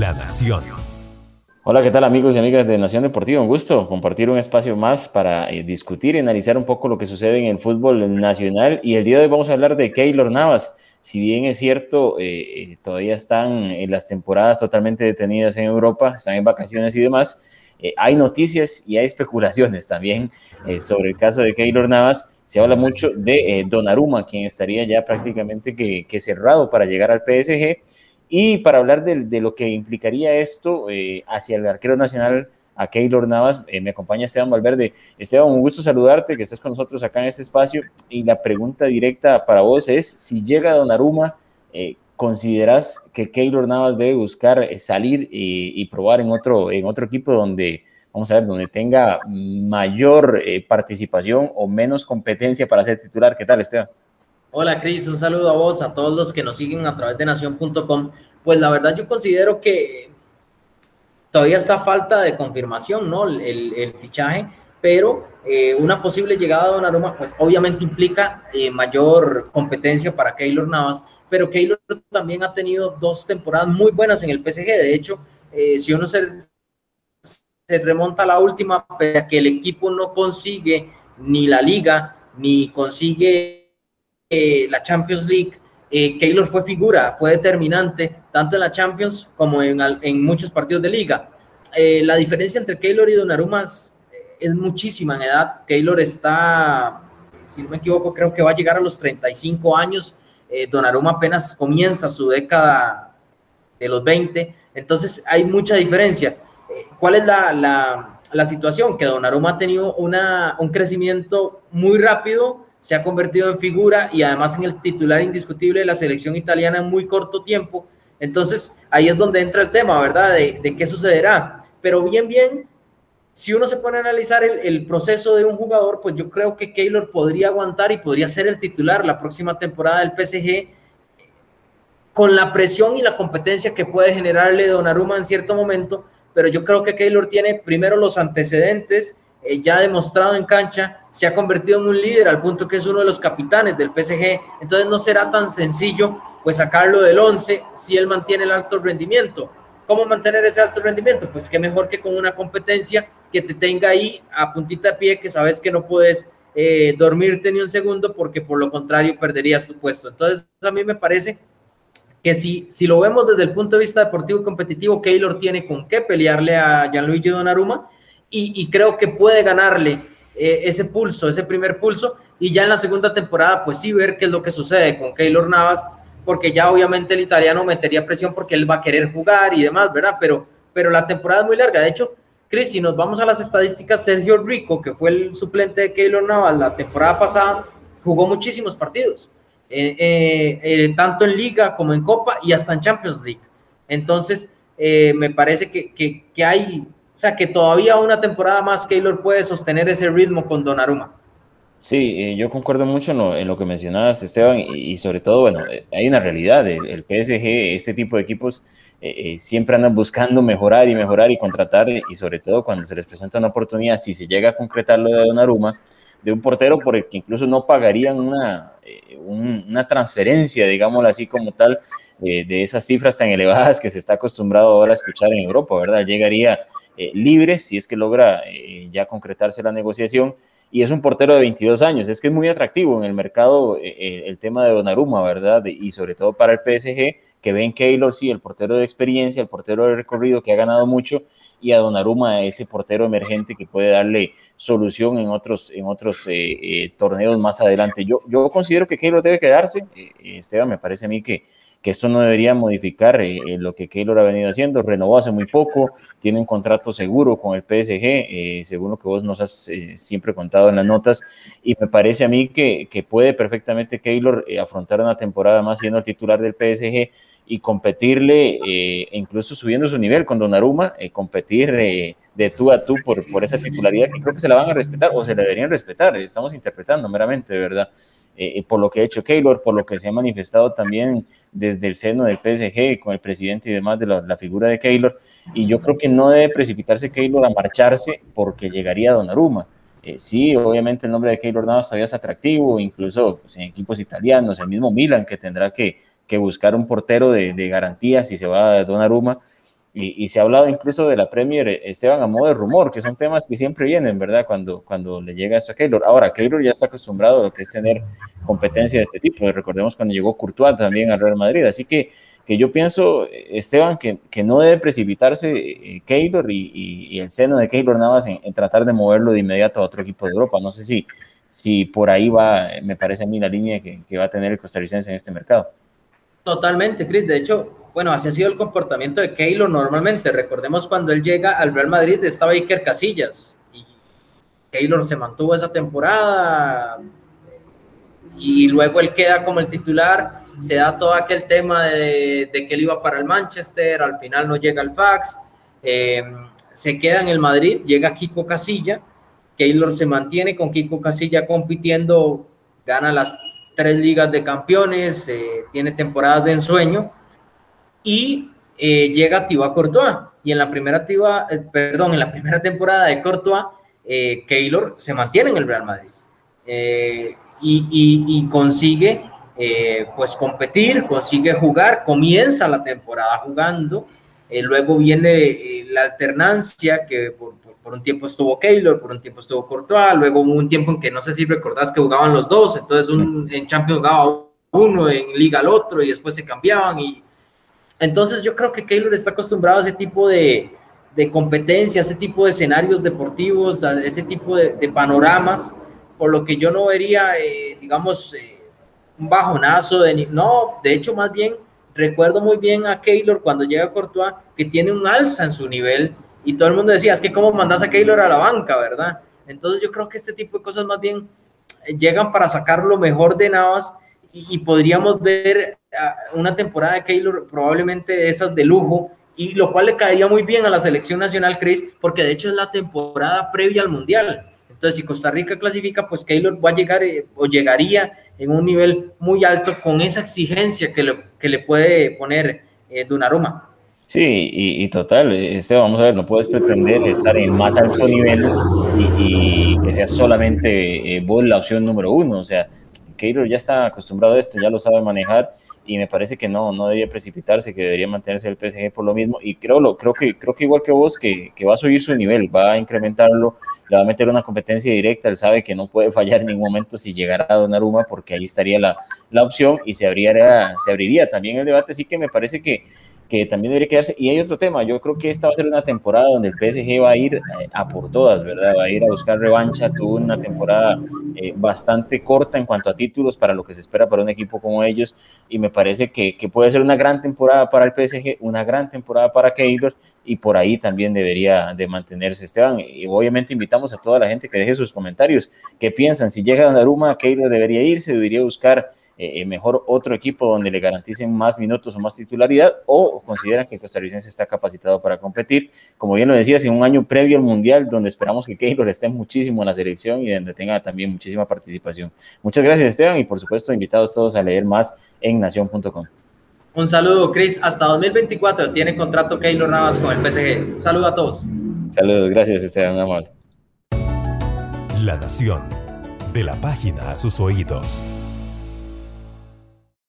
La Nación. Hola, ¿qué tal amigos y amigas de Nación Deportiva? Un gusto compartir un espacio más para eh, discutir y analizar un poco lo que sucede en el fútbol nacional. Y el día de hoy vamos a hablar de Keylor Navas. Si bien es cierto, eh, eh, todavía están las temporadas totalmente detenidas en Europa, están en vacaciones y demás, hay noticias y hay especulaciones también sobre el caso de Keylor Navas. Se habla mucho de Donnarumma, quien estaría ya prácticamente que cerrado para llegar al PSG y para hablar de, lo que implicaría esto eh, hacia el arquero nacional, a Keylor Navas, eh, me acompaña Esteban Valverde. Esteban, un gusto saludarte, que estés con nosotros acá en este espacio. Y la pregunta directa para vos es, si llega Donnarumma, eh, ¿consideras que Keylor Navas debe buscar salir y, probar en otro, en otro equipo donde, vamos a ver, donde tenga mayor participación o menos competencia para ser titular? ¿Qué tal, Esteban? Hola Cris, un saludo a vos, a todos los que nos siguen a través de nación.com. Pues la verdad yo considero que todavía está falta de confirmación, ¿no? El, fichaje, pero eh, una posible llegada de Donnarumma, pues obviamente implica eh, mayor competencia para Keylor Navas, pero Keylor también ha tenido dos temporadas muy buenas en el PSG. De hecho, eh, si uno se, se remonta a la última, que el equipo no consigue ni la liga, ni consigue la Champions League, Keylor fue figura, fue determinante, tanto en la Champions como en, en muchos partidos de liga. Eh, la diferencia entre Keylor y Donnarumma es, muchísima en edad. Keylor está, si no me equivoco, creo que va a llegar a los 35 años. Eh, Donnarumma apenas comienza su década de los 20. Entonces hay mucha diferencia. ¿Cuál es la, la, la situación? Que Donnarumma ha tenido una, un crecimiento muy rápido se ha convertido en figura y además en el titular indiscutible de la selección italiana en muy corto tiempo. Entonces, ahí es donde entra el tema, ¿verdad? De, qué sucederá. Pero bien, bien, si uno se pone a analizar el, proceso de un jugador, pues yo creo que Keylor podría aguantar y podría ser el titular la próxima temporada del PSG con la presión y la competencia que puede generarle Donnarumma en cierto momento, pero yo creo que Keylor tiene primero los antecedentes eh, ya demostrado en cancha, se ha convertido en un líder al punto que es uno de los capitanes del PSG, entonces no será tan sencillo pues sacarlo del 11 si él mantiene el alto rendimiento. ¿Cómo mantener ese alto rendimiento? Pues qué mejor que con una competencia que te tenga ahí a puntita de pie, que sabes que no puedes eh, dormirte ni un segundo porque por lo contrario perderías tu puesto. Entonces a mí me parece que si, si lo vemos desde el punto de vista deportivo y competitivo, Keylor tiene con qué pelearle a Gianluigi Donnarumma y, creo que puede ganarle eh, ese pulso, ese primer pulso, y ya en la segunda temporada, pues sí, ver qué es lo que sucede con Keylor Navas, porque ya obviamente el italiano metería presión porque él va a querer jugar y demás, ¿verdad? Pero, pero la temporada es muy larga. De hecho, Chris, si nos vamos a las estadísticas, Sergio Rico, que fue el suplente de Keylor Navas la temporada pasada, jugó muchísimos partidos, eh, eh, tanto en Liga como en Copa y hasta en Champions League. Entonces, me parece que, que, que hay o sea, que todavía una temporada más Keylor puede sostener ese ritmo con Donnarumma. Sí, eh, yo concuerdo mucho en lo, que mencionabas, Esteban, y, sobre todo, bueno, eh, hay una realidad, el, PSG, este tipo de equipos eh, siempre andan buscando mejorar y mejorar y contratar, y sobre todo cuando se les presenta una oportunidad, si se llega a concretar lo de Donnarumma, de un portero por el que incluso no pagarían una, una transferencia, digámoslo así como tal, de esas cifras tan elevadas que se está acostumbrado ahora a escuchar en Europa, ¿verdad? Llegaría eh, libre, si es que logra eh, ya concretarse la negociación. Y es un portero de 22 años. Es que es muy atractivo en el mercado eh, el tema de Donnarumma, ¿verdad? Y sobre todo para el PSG, que ven Keylor, sí, el portero de experiencia, el portero de recorrido que ha ganado mucho, y a Donnarumma ese portero emergente que puede darle solución en otros, en otros torneos más adelante. Yo, yo considero que Keylor debe quedarse. Esteban, me parece a mí que que esto no debería modificar eh, eh, lo que Keylor ha venido haciendo. Renovó hace muy poco, tiene un contrato seguro con el PSG, eh, según lo que vos nos has siempre contado en las notas, y me parece a mí que, que puede perfectamente Keylor afrontar una temporada más siendo el titular del PSG y competirle, incluso subiendo su nivel con Donnarumma, competir de tú a tú por, por esa titularidad que creo que se la van a respetar o se la deberían respetar, estamos interpretando meramente, de verdad. Eh, por lo que ha hecho Keylor, por lo que se ha manifestado también desde el seno del PSG con el presidente y demás de la, figura de Keylor. Y yo creo que no debe precipitarse Keylor a marcharse porque llegaría Donnarumma. Eh, sí, obviamente el nombre de Keylor Navas todavía es atractivo, incluso pues, en equipos italianos, el mismo Milan que tendrá que, buscar un portero de, de garantía si se va a Donnarumma y, se ha hablado incluso de la Premier Esteban a modo de rumor, que son temas que siempre vienen, ¿verdad? Cuando, cuando le llega esto a Keylor. Ahora, Keylor ya está acostumbrado a lo que es tener competencia de este tipo. Recordemos cuando llegó Courtois también al Real Madrid. Así que, que yo pienso, Esteban, que, que no debe precipitarse eh, Keylor y, el seno de Keylor nada más en, tratar de moverlo de inmediato a otro equipo de Europa. No sé si, si por ahí va, me parece a mí la línea que, que va a tener el costarricense en este mercado. Totalmente, Chris. De hecho, bueno, así ha sido el comportamiento de Keylor normalmente. Recordemos cuando él llega al Real Madrid, estaba Iker Casillas. Y Keylor se mantuvo esa temporada. Y luego él queda como el titular. Se da todo aquel tema de, que él iba para el Manchester. Al final no llega al fax. Eh, se queda en el Madrid. Llega Kiko Casilla. Keylor se mantiene con Kiko Casilla compitiendo. Gana las tres ligas de campeones. Eh, tiene temporadas de ensueño y eh, llega Tiba Courtois. Y en la primera Tiba, eh, perdón, en la primera temporada de Courtois, eh, Keylor se mantiene en el Real Madrid y, consigue pues competir, consigue jugar, comienza la temporada jugando, luego viene la alternancia que por, un tiempo estuvo Keylor, por un tiempo estuvo Courtois, luego hubo un tiempo en que no sé si recordás que jugaban los dos, entonces un, en Champions jugaba uno, en Liga el otro y después se cambiaban y entonces yo creo que Keylor está acostumbrado a ese tipo de, de competencia, a ese tipo de escenarios deportivos, a ese tipo de, panoramas, por lo que yo no vería, eh, digamos, eh, un bajonazo de... No, de hecho más bien recuerdo muy bien a Keylor cuando llega a Courtois, que tiene un alza en su nivel y todo el mundo decía, es que cómo mandas a Keylor a la banca, ¿verdad? Entonces yo creo que este tipo de cosas más bien eh, llegan para sacar lo mejor de Navas y, podríamos ver ah, una temporada de Keylor probablemente esas de lujo, y lo cual le caería muy bien a la selección nacional, Chris, porque de hecho es la temporada previa al Mundial. Entonces, si Costa Rica clasifica, pues Keylor va a llegar eh, o llegaría en un nivel muy alto con esa exigencia que le, que le puede poner eh, Dunaruma. Sí, y, total, este, vamos a ver, no puedes pretender estar en más alto nivel y, que sea solamente eh, vos la opción número uno, o sea, Keylor ya está acostumbrado a esto, ya lo sabe manejar y me parece que no, no debería precipitarse, que debería mantenerse el PSG por lo mismo. Y creo, lo, creo, que, creo que igual que vos, que, que va a subir su nivel, va a incrementarlo, le va a meter una competencia directa, él sabe que no puede fallar en ningún momento si llegara a Donnarumma, porque ahí estaría la, la opción y se abriría, se abriría también el debate. Así que me parece que que también debería quedarse. Y hay otro tema, yo creo que esta va a ser una temporada donde el PSG va a ir eh, a por todas, ¿verdad? Va a ir a buscar revancha. Tuvo una temporada eh, bastante corta en cuanto a títulos para lo que se espera para un equipo como ellos. Y me parece que, puede ser una gran temporada para el PSG, una gran temporada para Keylor y por ahí también debería de mantenerse Esteban. Y obviamente invitamos a toda la gente que deje sus comentarios. ¿Qué piensan? Si llega Donnarumma, Keylor debería irse, debería buscar eh, mejor otro equipo donde le garanticen más minutos o más titularidad o consideran que el costarricense está capacitado para competir. Como bien lo decías, en un año previo al Mundial donde esperamos que Keylor esté muchísimo en la selección y donde tenga también muchísima participación. Muchas gracias Esteban y por supuesto invitados todos a leer más en nación.com. Un saludo, Chris. Hasta 2024 tiene contrato Keylor Navas con el PSG. Saludo a todos. Saludos, gracias Esteban, amable. La Nación, de la página a sus oídos.